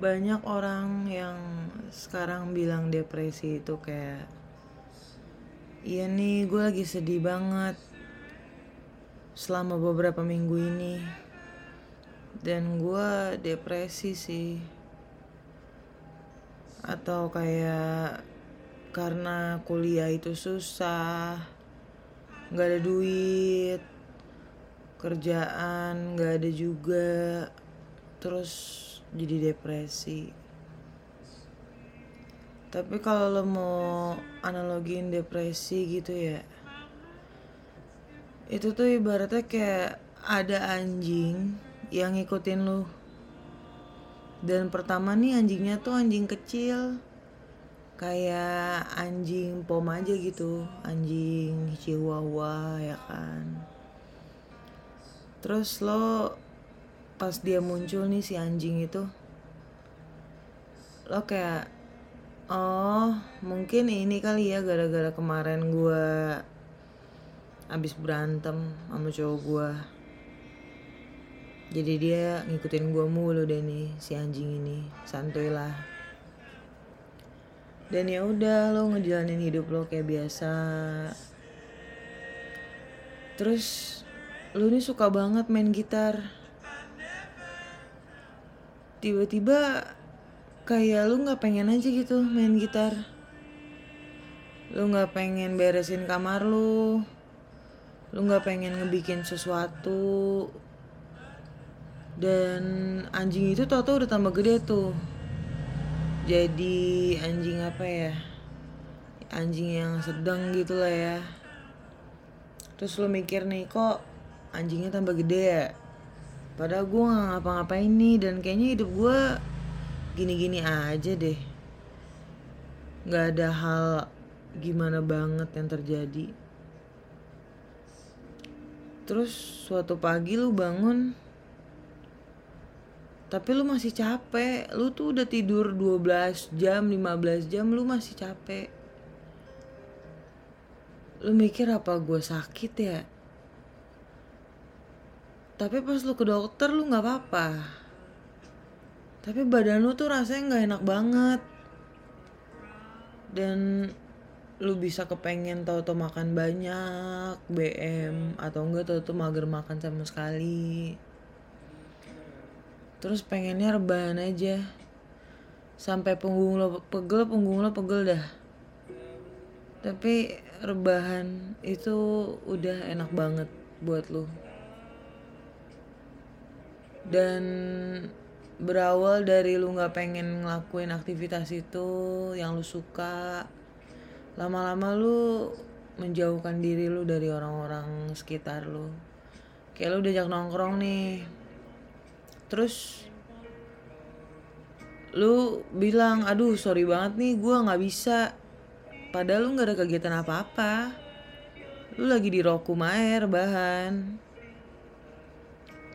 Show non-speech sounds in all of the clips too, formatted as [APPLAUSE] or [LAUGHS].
banyak orang yang sekarang bilang depresi itu kayak iya nih gue lagi sedih banget selama beberapa minggu ini. Dan gue depresi sih. Atau kayak karena kuliah itu susah nggak ada duit kerjaan nggak ada juga terus jadi depresi. Tapi kalau lo mau analogiin depresi gitu ya itu tuh ibaratnya kayak ada anjing yang ngikutin lo dan pertama nih anjingnya tuh anjing kecil kayak anjing pom aja gitu anjing chihuahua ya kan. Terus lo pas dia muncul nih si anjing itu lo kayak oh mungkin ini kali ya gara-gara kemarin gue abis berantem sama cowok gue jadi dia ngikutin gue mulu deh nih si anjing ini. Santuy lah. Dan ya udah lo ngejalanin hidup lo kayak biasa. Terus lo nih suka banget main gitar tiba-tiba kayak lu nggak pengen aja gitu main gitar. Lu nggak pengen beresin kamar lu. Lu nggak pengen ngebikin sesuatu. Dan anjing itu tau tau udah tambah gede tuh. Jadi anjing apa ya? Anjing yang sedang gitu lah ya. Terus lu mikir nih kok anjingnya tambah gede ya Padahal gue gak ngapa-ngapain nih dan kayaknya hidup gue gini-gini aja deh. Gak ada hal gimana banget yang terjadi. Terus suatu pagi lu bangun tapi lu masih capek. Lu tuh udah tidur 12 jam, 15 jam lu masih capek. Lu mikir apa gue sakit ya? Tapi pas lu ke dokter lu nggak apa-apa. Tapi badan lu tuh rasanya nggak enak banget. Dan lu bisa kepengen tau-tau makan banyak BM atau enggak tau-tau mager makan sama sekali. Terus pengennya rebahan aja. Sampai punggung lo pegel punggung lo pegel dah. Tapi rebahan itu udah enak banget buat lu dan berawal dari lu nggak pengen ngelakuin aktivitas itu yang lu suka lama-lama lu menjauhkan diri lu dari orang-orang sekitar lu. Kayak lu diajak nongkrong nih. Terus lu bilang aduh sorry banget nih gue nggak bisa. Padahal lu nggak ada kegiatan apa-apa. Lu lagi di rokum air bahan.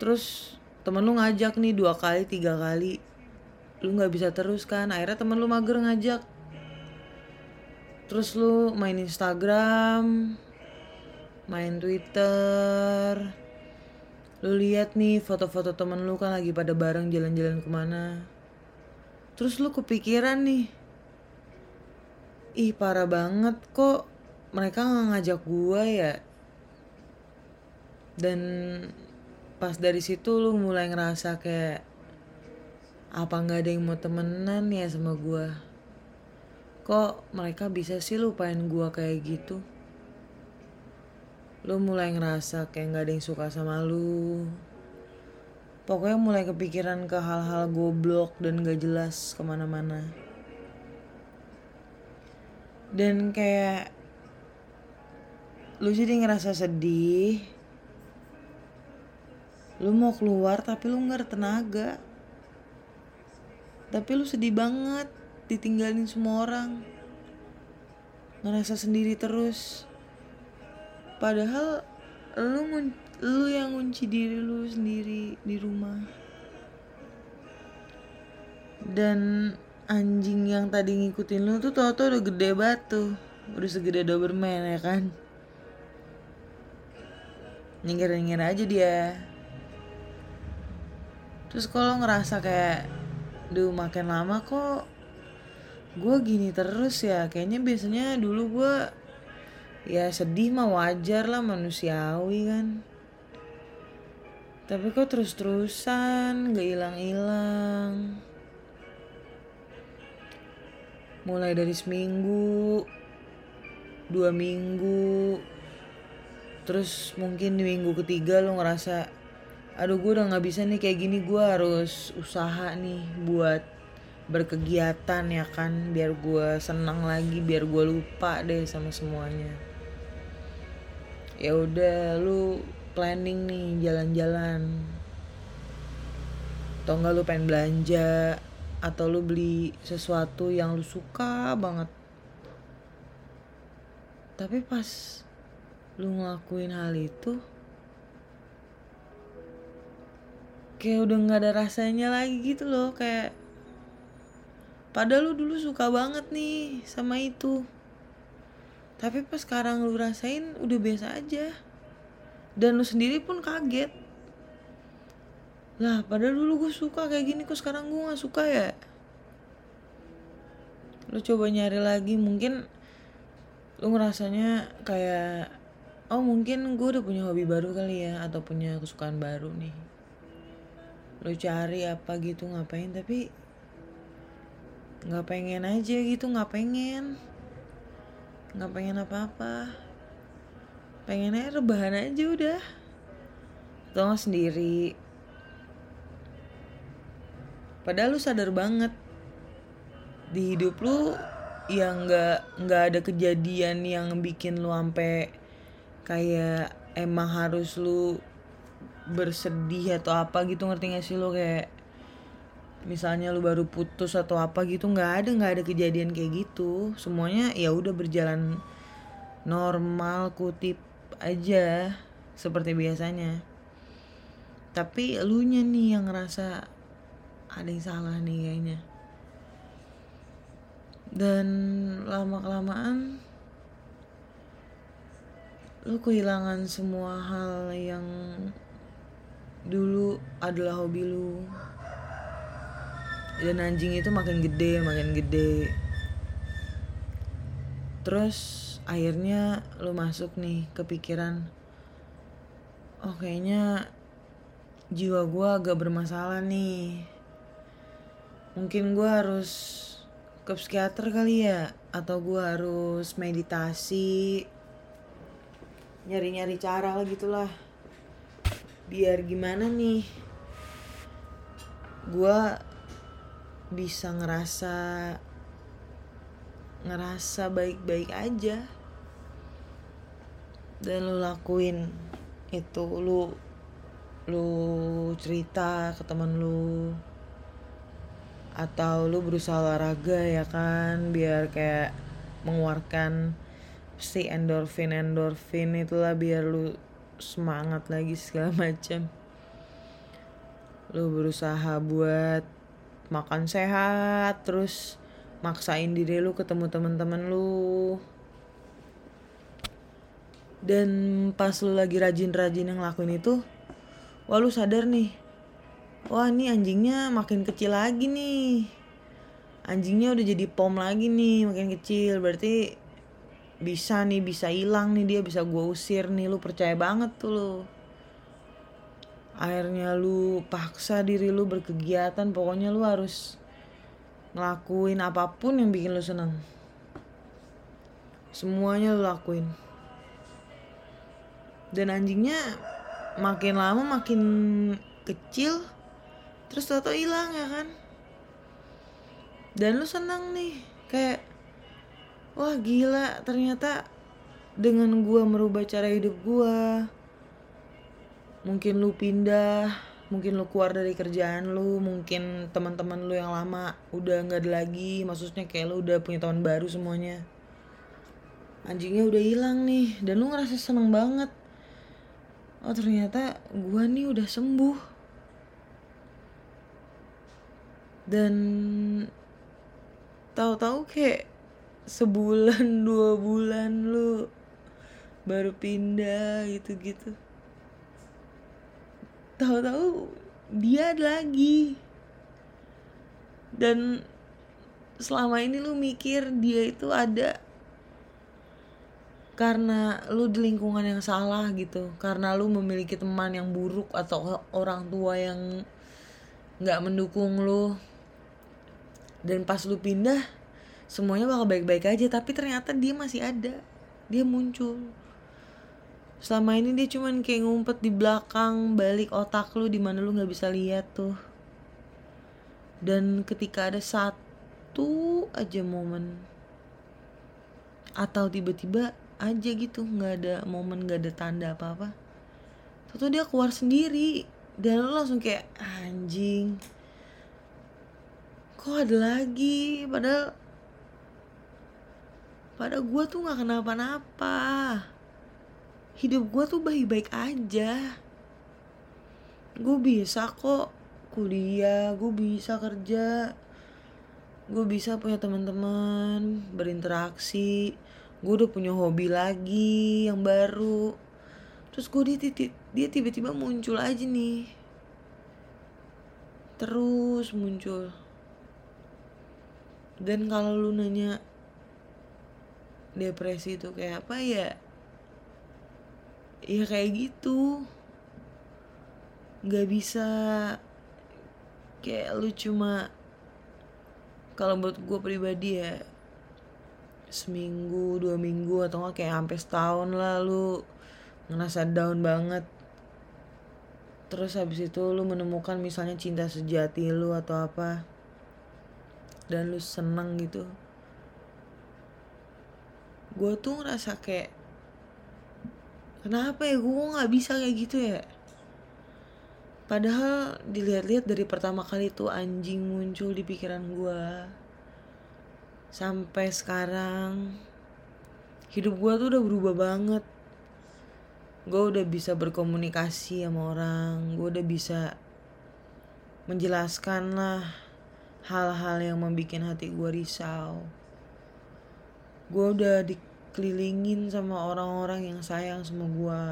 Terus temen lu ngajak nih dua kali tiga kali. Lu nggak bisa terus kan. Akhirnya temen lu mager ngajak. Terus lu main Instagram main Twitter. Lu lihat nih foto-foto temen lu kan lagi pada bareng jalan-jalan ke mana. Terus lu kepikiran nih ih parah banget kok mereka nggak ngajak gua ya? Dan pas dari situ lu mulai ngerasa kayak apa nggak ada yang mau temenan ya sama gue kok mereka bisa sih lupain gue kayak gitu? Lu mulai ngerasa kayak nggak ada yang suka sama lu. Pokoknya mulai kepikiran ke hal-hal goblok dan gak jelas ke mana-mana. Dan kayak lu jadi ngerasa sedih lu mau keluar tapi lu nggak ada tenaga. Tapi lu sedih banget ditinggalin semua orang. Ngerasa sendiri terus. Padahal lu lu yang ngunci diri lu sendiri di rumah. Dan anjing yang tadi ngikutin lu tuh tau-tau udah gede batu. Udah segede Doberman ya kan? Nyengir-nyengir aja dia terus kalau ngerasa kayak duh makin lama kok gue gini terus ya? Kayaknya biasanya dulu gue ya sedih mah wajar lah manusiawi kan. Tapi kok terus-terusan gak hilang-hilang. Mulai dari seminggu dua minggu terus mungkin di minggu ketiga lo ngerasa aduh gue udah nggak bisa nih kayak gini gue harus usaha nih buat berkegiatan ya kan biar gue senang lagi biar gue lupa deh sama semuanya. Ya udah lu planning nih jalan-jalan. Atau enggak lu pengen belanja atau lu beli sesuatu yang lu suka banget. Tapi pas lu ngelakuin hal itu kayak udah nggak ada rasanya lagi gitu loh kayak padahal lu dulu suka banget nih sama itu. Tapi pas sekarang lu rasain udah biasa aja. Dan lu sendiri pun kaget. Lah padahal dulu gue suka kayak gini kok sekarang gue nggak suka ya? Lu coba nyari lagi mungkin lu ngerasanya kayak oh mungkin gue udah punya hobi baru kali ya atau punya kesukaan baru nih lo cari apa gitu ngapain? Tapi nggak pengen aja gitu nggak pengen. Nggak pengen apa-apa. Pengen aja rebahan aja udah. Atau sendiri. Padahal lu sadar banget. Di hidup lu yang nggak nggak ada kejadian yang bikin lu ampe kayak emang harus lu bersedih atau apa gitu ngerti gak sih lo? Kayak misalnya lu baru putus atau apa gitu nggak ada nggak ada kejadian kayak gitu. Semuanya ya udah berjalan normal kutip aja seperti biasanya. Tapi elunya nih yang ngerasa ada yang salah nih kayaknya. Dan lama kelamaan lu kehilangan semua hal yang dulu adalah hobi lu. Dan anjing itu makin gede makin gede. Terus akhirnya lu masuk nih kepikiran oh kayaknya jiwa gue agak bermasalah nih. Mungkin gue harus ke psikiater kali ya atau gue harus meditasi nyari-nyari cara lah gitulah biar gimana nih? Gue bisa ngerasa ngerasa baik-baik aja. Dan lu lakuin itu lu lu cerita ke temen lu. Atau lu berusaha olahraga ya kan? Biar kayak mengeluarkan si endorfin endorfin itulah biar lu semangat lagi segala macam lu berusaha buat makan sehat terus maksain diri lu ketemu teman-teman lu. Dan pas lu lagi rajin-rajin yang ngelakuin itu wah lu sadar nih wah ini anjingnya makin kecil lagi nih. Anjingnya udah jadi pom lagi nih makin kecil. Berarti bisa nih bisa hilang nih dia bisa gue usir nih lu percaya banget tuh lu. Akhirnya lu paksa diri lu berkegiatan pokoknya lu harus ngelakuin apa pun yang bikin lu seneng. Semuanya lu lakuin. Dan anjingnya makin lama makin kecil terus tau hilang ya kan? Dan lu seneng nih kayak wah gila ternyata dengan gua merubah cara hidup gua mungkin lu pindah mungkin lu keluar dari kerjaan lu mungkin teman-teman lu yang lama udah nggak ada lagi maksudnya kayak lu udah punya teman baru semuanya. Anjingnya udah hilang nih dan lu ngerasa seneng banget. Oh ternyata gua nih udah sembuh. Dan tahu-tahu kayak sebulan [LAUGHS] dua bulan lu baru pindah gitu-gitu. Tahu-tahu dia lagi. Dan selama ini lu mikir dia itu ada karena lu di lingkungan yang salah gitu. Karena lu memiliki teman yang buruk atau orang tua yang nggak mendukung lu. Dan pas lu pindah semuanya bakal baik-baik aja tapi ternyata dia masih ada. Dia muncul. Selama ini dia cuman kayak ngumpet di belakang balik otak lu di mana lu nggak bisa lihat tuh. Dan ketika ada satu aja momen atau tiba-tiba aja gitu nggak ada momen nggak ada tanda apa apa tuh dia keluar sendiri. Dan lo langsung kayak anjing kok ada lagi? Padahal pada gue tuh nggak kenapa-napa hidup gue tuh baik-baik aja. Gue bisa kok kuliah gue bisa kerja gue bisa punya teman-teman berinteraksi. Gue udah punya hobi lagi yang baru. Terus gue dia dia tiba-tiba muncul aja nih. Terus muncul. Dan kalau lu nanya depresi itu kayak apa ya? Ya kayak gitu. Nggak bisa. Kayak lu cuma kalau buat gue pribadi ya seminggu dua minggu atau nggak kayak sampai setahun lah lu ngerasa down banget. Terus habis itu lu menemukan misalnya cinta sejati lu atau apa dan lu seneng gitu gue tuh ngerasa kayak kenapa ya? Gue nggak bisa kayak gitu ya? Padahal dilihat-lihat dari pertama kali tuh anjing muncul di pikiran gue sampai sekarang hidup gue tuh udah berubah banget. Gue udah bisa berkomunikasi sama orang gue udah bisa menjelaskan lah hal-hal yang membuat hati gue risau gue udah dikelilingin sama orang-orang yang sayang sama gue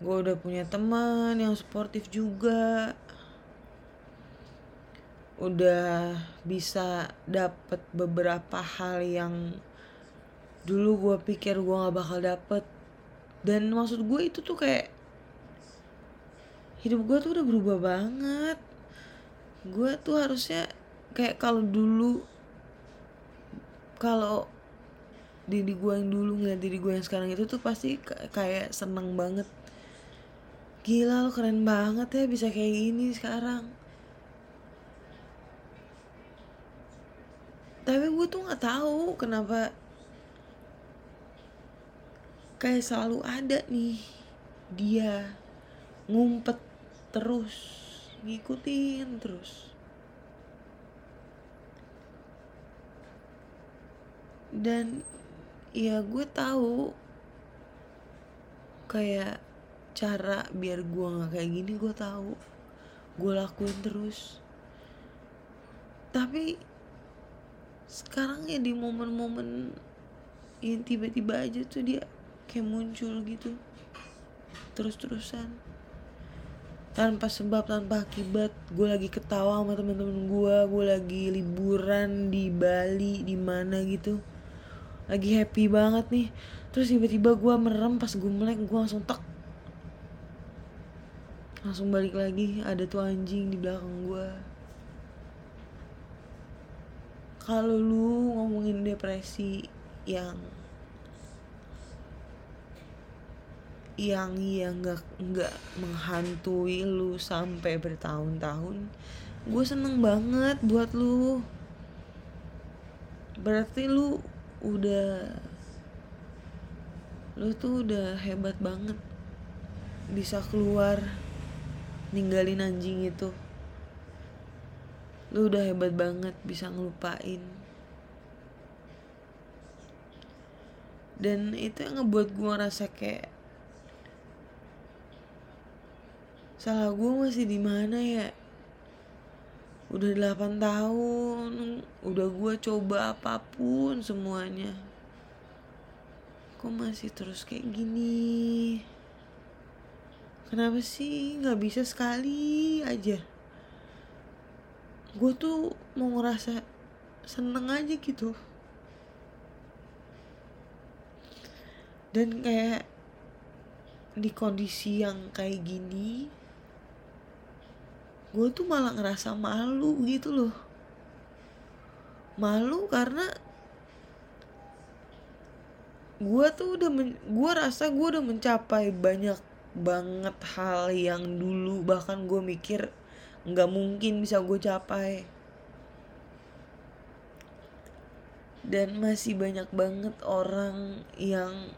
gue udah punya teman yang sportif juga. Udah bisa dapet beberapa hal yang dulu gue pikir gue gak bakal dapet. Dan maksud gue itu tuh kayak hidup gue tuh udah berubah banget. Gue tuh harusnya kayak kalau dulu kalau diri gue yang dulu ngeliat diri gue yang sekarang itu tuh pasti kayak seneng banget. Gila lo keren banget ya bisa kayak gini sekarang. Tapi gue tuh nggak tahu kenapa kayak selalu ada nih dia ngumpet terus ngikutin terus dan ya gue tahu kayak cara biar gue nggak kayak gini gue tahu. Gue lakuin terus. Tapi sekarang ya di momen-momen yang tiba-tiba aja tuh dia kayak muncul gitu. Terus-terusan. Tanpa sebab tanpa akibat gue lagi ketawa sama temen-temen gue gue lagi liburan di Bali di mana gitu lagi happy banget nih. Terus tiba-tiba gue merem pas gue melek gue langsung tek. Langsung balik lagi ada tuh anjing di belakang gue kalau lu ngomongin depresi yang yang yang nggak nggak menghantui lu sampai bertahun-tahun gue seneng banget buat lu. Berarti lu udah lu tuh udah hebat banget. Bisa keluar ninggalin anjing itu. Lu udah hebat banget bisa ngelupain. Dan itu yang ngebuat gue ngerasa kayak salah gue masih di mana ya udah 8 tahun udah gue coba apa pun semuanya. Kok masih terus kayak gini? Kenapa sih nggak bisa sekali aja? Gue tuh mau ngerasa seneng aja gitu. Dan kayak di kondisi yang kayak gini gue tuh malah ngerasa malu gitu loh. Malu karena gue tuh udah gue rasa gue udah mencapai banyak banget hal yang dulu bahkan gue mikir nggak mungkin bisa gue capai. Dan masih banyak banget orang yang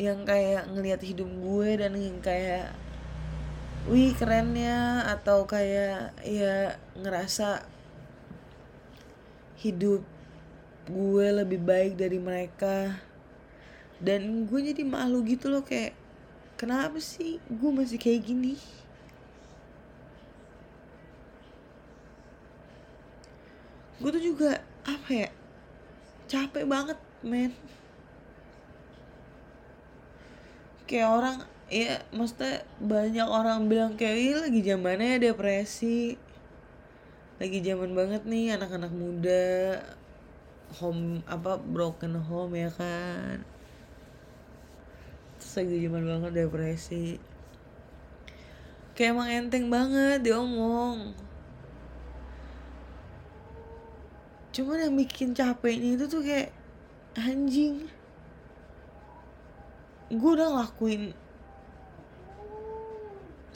yang kayak ngelihat hidup gue dan yang kayak wih kerennya atau kayak ya ngerasa hidup gue lebih baik dari mereka. Dan gue jadi malu gitu loh kayak kenapa sih gue masih kayak gini? Gue tuh juga apa ya capek banget men. Kayak orang ya maksudnya banyak orang bilang kayak lagi zamannya depresi. Lagi zaman banget nih anak-anak muda home apa broken home ya kan. Terus lagi zaman banget depresi. Kayak emang enteng banget diomong. Cuman yang bikin capeknya itu tuh kayak anjing. Gue udah ngelakuin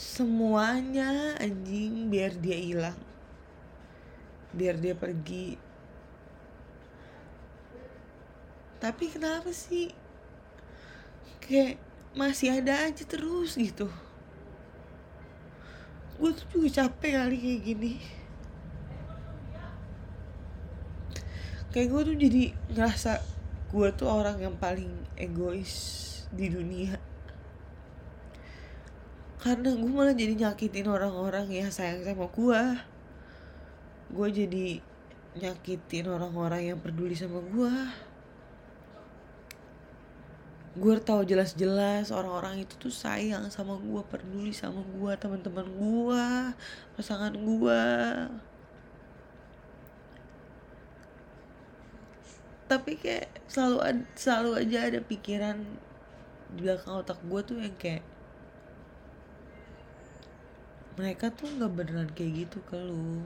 semuanya anjing biar dia hilang. Biar dia pergi. Tapi kenapa sih? Kayak masih ada aja terus gitu. Gue tuh juga capek kali kayak gini. Kayak gue tuh jadi ngerasa gue tuh orang yang paling egois di dunia karena gue malah jadi nyakitin orang-orang yang sayang sama gue gue jadi nyakitin orang-orang yang peduli sama gue gue tahu jelas-jelas orang-orang itu tuh sayang sama gue peduli sama gue teman-teman gue pasangan gue tapi kayak selalu selalu aja ada pikiran di belakang otak gue tuh yang kayak mereka tuh nggak beneran kayak gitu ke lu.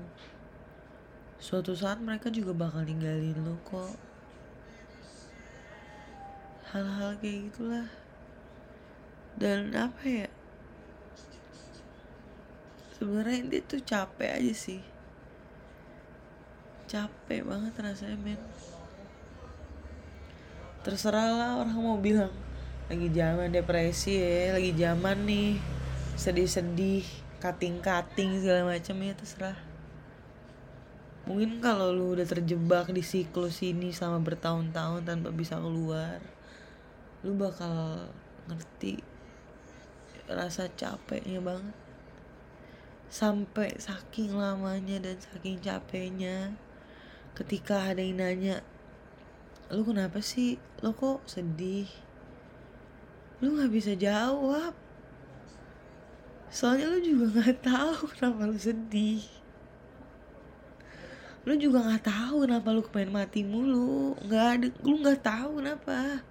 Suatu saat mereka juga bakal ninggalin lo kok. Hal-hal kayak gitulah. Dan apa ya? Sebenarnya dia tuh capek aja sih. Capek banget rasanya men. Terserah lah orang mau bilang lagi zaman depresi ya lagi zaman nih sedih-sedih kating-kating segala macam ya terserah. Mungkin kalau lu udah terjebak di siklus ini selama bertahun-tahun tanpa bisa keluar lu bakal ngerti rasa capeknya banget. Sampai saking lamanya dan saking capeknya ketika ada yang nanya lu kenapa sih? Lu kok sedih? Lu nggak bisa jawab soalnya lu juga nggak tahu kenapa lu sedih. Lu juga nggak tahu kenapa lu kepengen mati mulu. Nggak ada lu nggak tahu kenapa